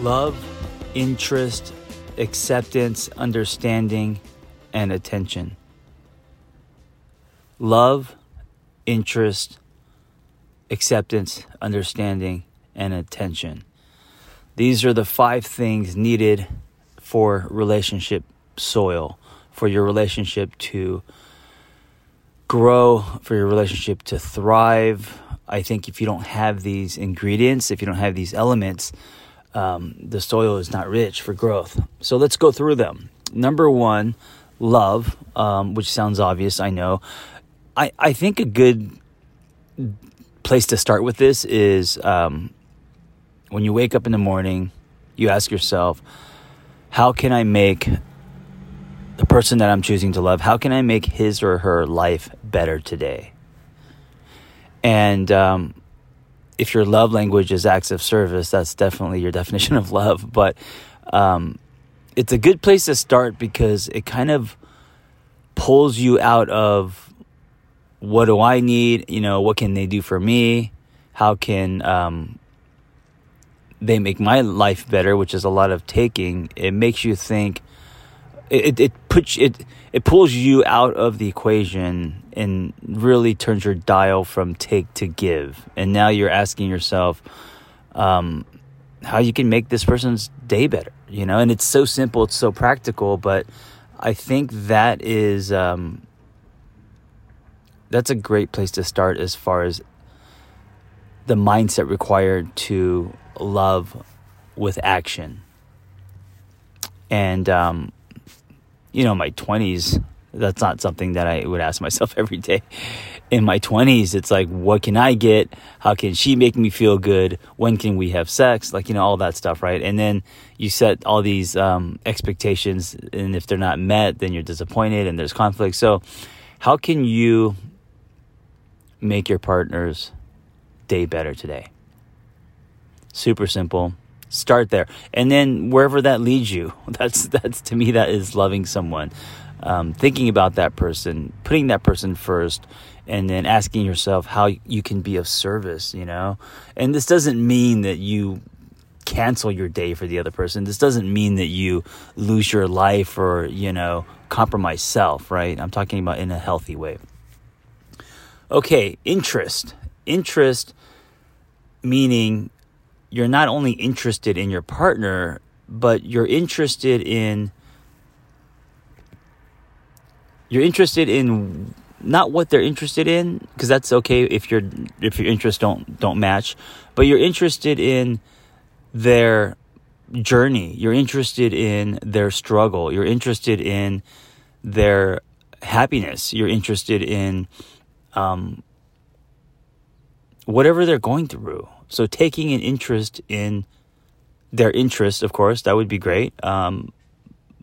love, interest, acceptance, understanding, and attention. Love, interest, acceptance, understanding, and attention. These are the five things needed for relationship soil, for your relationship to grow, for your relationship to thrive. I think if you don't have these ingredients, if you don't have these elements, um, the soil is not rich for growth. So let's go through them. Number one, love, um, which sounds obvious, I know. I, I think a good place to start with this is um, when you wake up in the morning, you ask yourself, how can I make the person that I'm choosing to love, how can I make his or her life better today? And um, if your love language is acts of service, that's definitely your definition of love. But um, it's a good place to start because it kind of pulls you out of what do I need? You know, what can they do for me? How can um, they make my life better? Which is a lot of taking. It makes you think. It it puts it it pulls you out of the equation and really turns your dial from take to give. And now you're asking yourself um, how you can make this person's day better, you know? And it's so simple, it's so practical, but I think that is um, that's a great place to start as far as the mindset required to love with action. And um, you know, my 20s, that's not something that I would ask myself every day. In my 20s, it's like, what can I get? How can she make me feel good? When can we have sex? Like, you know, all that stuff, right? And then you set all these um, expectations, and if they're not met, then you're disappointed and there's conflict. So, how can you make your partner's day better today? Super simple start there. And then wherever that leads you that's that's to me that is loving someone. Um, thinking about that person putting that person first and then asking yourself how you can be of service you know? And this doesn't mean that you cancel your day for the other person. This doesn't mean that you lose your life or you know compromise self right? I'm talking about in a healthy way. Okay interest. Interest meaning you're not only interested in your partner, but you're interested in you're interested in not what they're interested in because that's okay if your if your interests don't don't match, but you're interested in their journey. You're interested in their struggle. You're interested in their happiness. You're interested in um, whatever they're going through. So taking an interest in their interest, of course, that would be great. Um,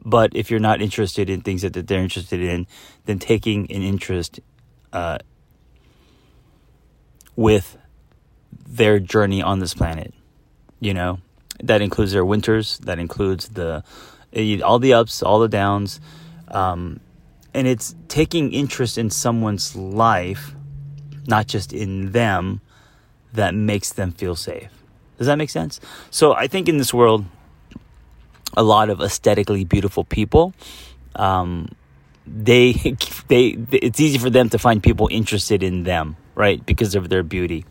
but if you're not interested in things that, that they're interested in, then taking an interest uh, with their journey on this planet, you know, that includes their winters, that includes the all the ups, all the downs, um, and it's taking interest in someone's life, not just in them, that makes them feel safe. Does that make sense? So I think in this world, a lot of aesthetically beautiful people. Um, they, they, it's easy for them to find people interested in them, right? Because of their beauty,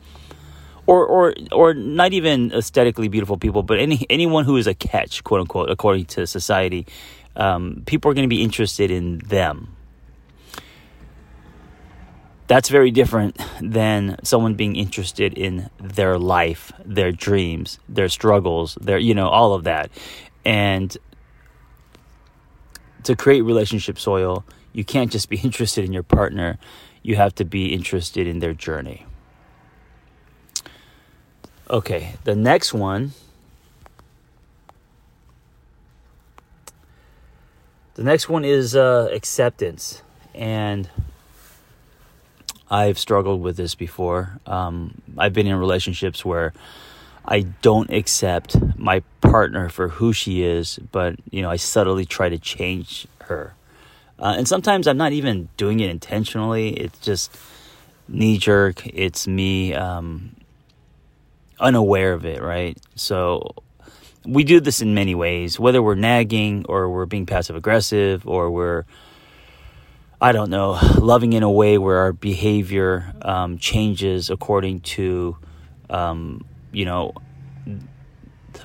or, or, or not even aesthetically beautiful people, but any anyone who is a catch, quote unquote, according to society. Um, people are going to be interested in them. That's very different than someone being interested in their life, their dreams, their struggles, their you know all of that. And to create relationship soil, you can't just be interested in your partner, you have to be interested in their journey. Okay, the next one. The next one is uh, acceptance. And I've struggled with this before. Um, I've been in relationships where I don't accept my partner for who she is, but you know, I subtly try to change her. Uh, and sometimes I'm not even doing it intentionally. It's just knee jerk. It's me um, unaware of it, right? So we do this in many ways, whether we're nagging or we're being passive aggressive or we're I don't know, loving in a way where our behavior um, changes according to um, you know,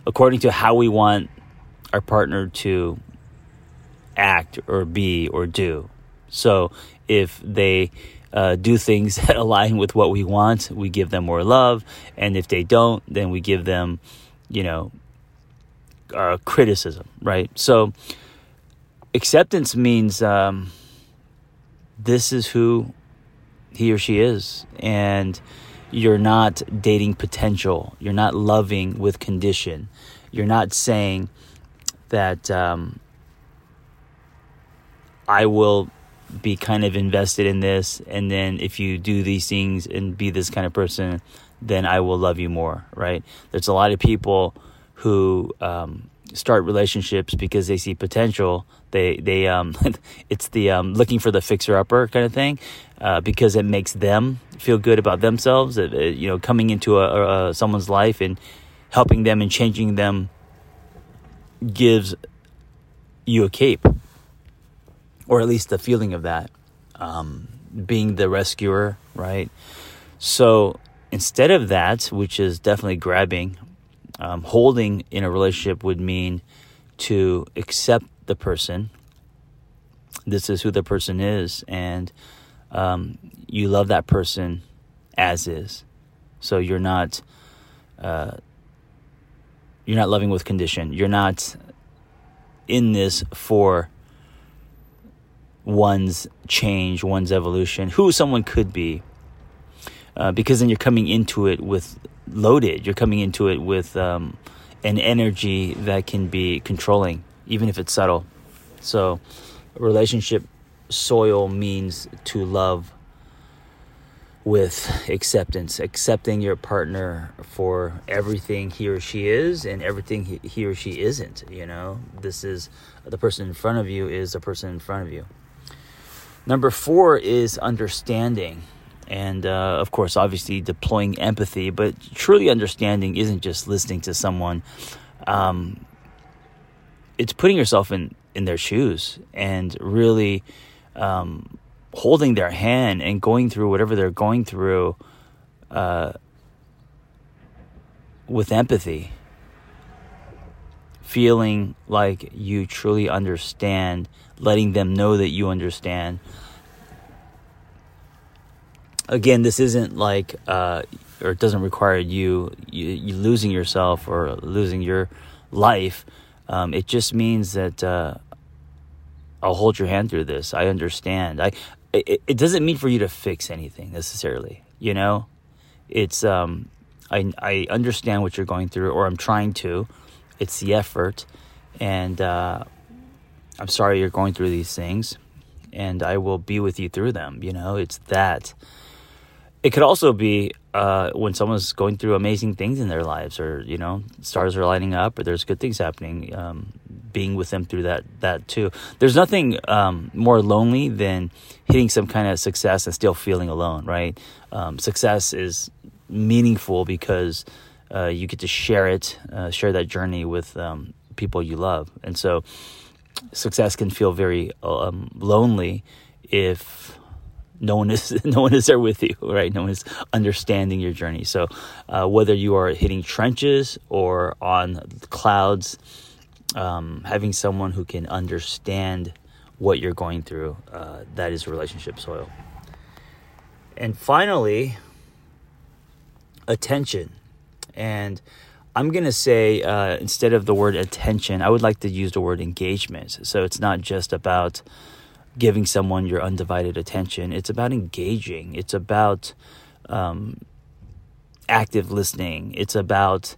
according to how we want our partner to act or be or do. So if they uh, do things that align with what we want, we give them more love. And if they don't, then we give them, you know, uh, criticism, right? So acceptance means um, this is who he or she is. And you're not dating potential. You're not loving with condition. You're not saying that um, I will be kind of invested in this, and then if you do these things and be this kind of person, then I will love you more, right? There's a lot of people who um, start relationships because they see potential. They they um, it's the um, looking for the fixer upper kind of thing, uh, because it makes them feel good about themselves. Uh, you know, coming into a, a, someone's life and helping them and changing them gives you a cape, or at least the feeling of that. Um, being the rescuer, right? So instead of that, which is definitely grabbing, um, holding in a relationship would mean to accept the person. This is who the person is, and um, you love that person as is. So you're not uh, you're not loving with condition. You're not in this for one's change, one's evolution, who someone could be. Uh, because then you're coming into it with loaded. You're coming into it with um, an energy that can be controlling, even if it's subtle. So, relationship soil means to love with acceptance, accepting your partner for everything he or she is and everything he, he or she isn't. You know, this is the person in front of you is the person in front of you. Number four is understanding. And uh, of course, obviously, deploying empathy, but truly understanding isn't just listening to someone. Um, it's putting yourself in, in their shoes and really um, holding their hand and going through whatever they're going through uh, with empathy, feeling like you truly understand, letting them know that you understand. Again, this isn't like, uh, or it doesn't require you, you, you, losing yourself or losing your life. Um, it just means that uh, I'll hold your hand through this. I understand. I it, it doesn't mean for you to fix anything necessarily. You know, it's um, I I understand what you're going through, or I'm trying to. It's the effort, and uh, I'm sorry you're going through these things, and I will be with you through them. You know, it's that. It could also be uh, when someone's going through amazing things in their lives, or you know, stars are lighting up, or there's good things happening. Um, being with them through that that too. There's nothing um, more lonely than hitting some kind of success and still feeling alone. Right? Um, success is meaningful because uh, you get to share it, uh, share that journey with um, people you love, and so success can feel very um, lonely if no one is no one is there with you right? No one is understanding your journey. So uh, whether you are hitting trenches or on clouds um, having someone who can understand what you're going through uh, that is relationship soil. And finally attention. And I'm going to say uh, instead of the word attention, I would like to use the word engagement. So it's not just about giving someone your undivided attention, it's about engaging, it's about um, active listening, it's about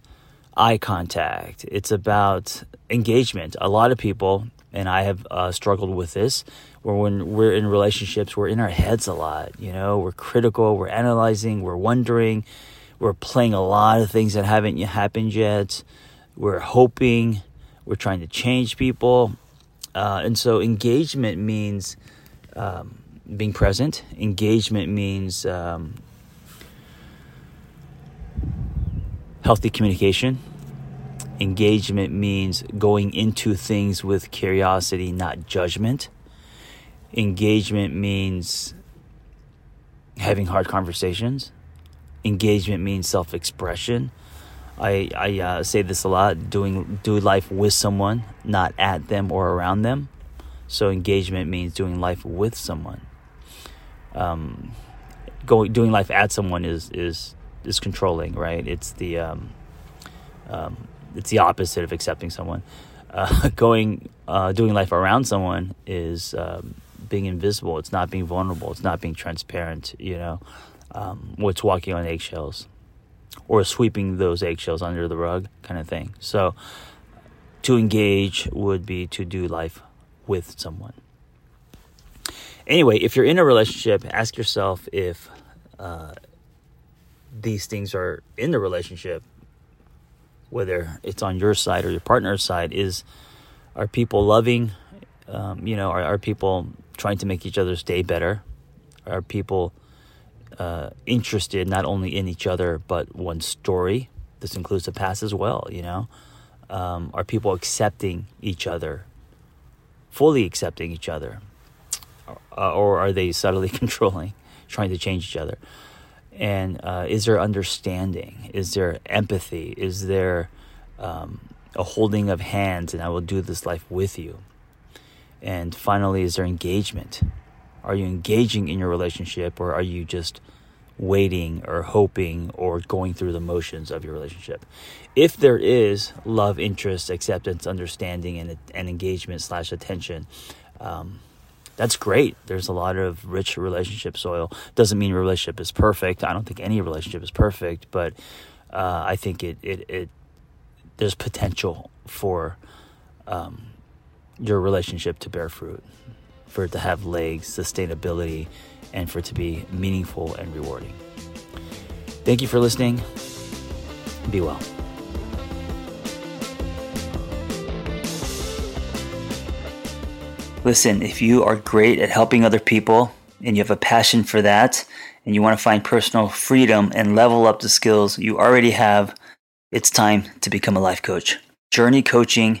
eye contact, it's about engagement. A lot of people, and I have uh, struggled with this, where when we're in relationships, we're in our heads a lot, you know, we're critical, we're analyzing, we're wondering we're playing a lot of things that haven't happened yet. We're hoping. We're trying to change people. Uh, and so engagement means um, being present. Engagement means um, healthy communication. Engagement means going into things with curiosity, not judgment. Engagement means having hard conversations engagement means self expression. I, I uh, say this a lot doing do life with someone, not at them or around them. So engagement means doing life with someone. Um, going doing life at someone is is is controlling, right? It's the um, um, it's the opposite of accepting someone. Uh, going uh, doing life around someone is um, being invisible. It's not being vulnerable. It's not being transparent. You know, um, what's walking on eggshells or sweeping those eggshells under the rug kind of thing. So to engage would be to do life with someone. Anyway, if you're in a relationship, ask yourself if uh, these things are in the relationship, whether it's on your side or your partner's side. Is are people loving? Um, you know, are, are people trying to make each other's day better? Are people uh, interested not only in each other but one story. This includes the past as well. You know, um, are people accepting each other, fully accepting each other, uh, or are they subtly controlling, trying to change each other? And uh, is there understanding? Is there empathy? Is there um, a holding of hands? And I will do this life with you. And finally, is there engagement? Are you engaging in your relationship or are you just waiting or hoping or going through the motions of your relationship? If there is love, interest, acceptance, understanding, and, and engagement slash attention, um, that's great. There's a lot of rich relationship soil. Doesn't mean your relationship is perfect. I don't think any relationship is perfect, but uh, I think it, it, it there's potential for um, your relationship to bear fruit for it to have legs, sustainability, and for it to be meaningful and rewarding. Thank you for listening. Be well. Listen, if you are great at helping other people and you have a passion for that, and you want to find personal freedom and level up the skills you already have, it's time to become a life coach. Journey Coaching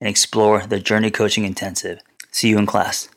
and explore the Journey Coaching Intensive. See you in class.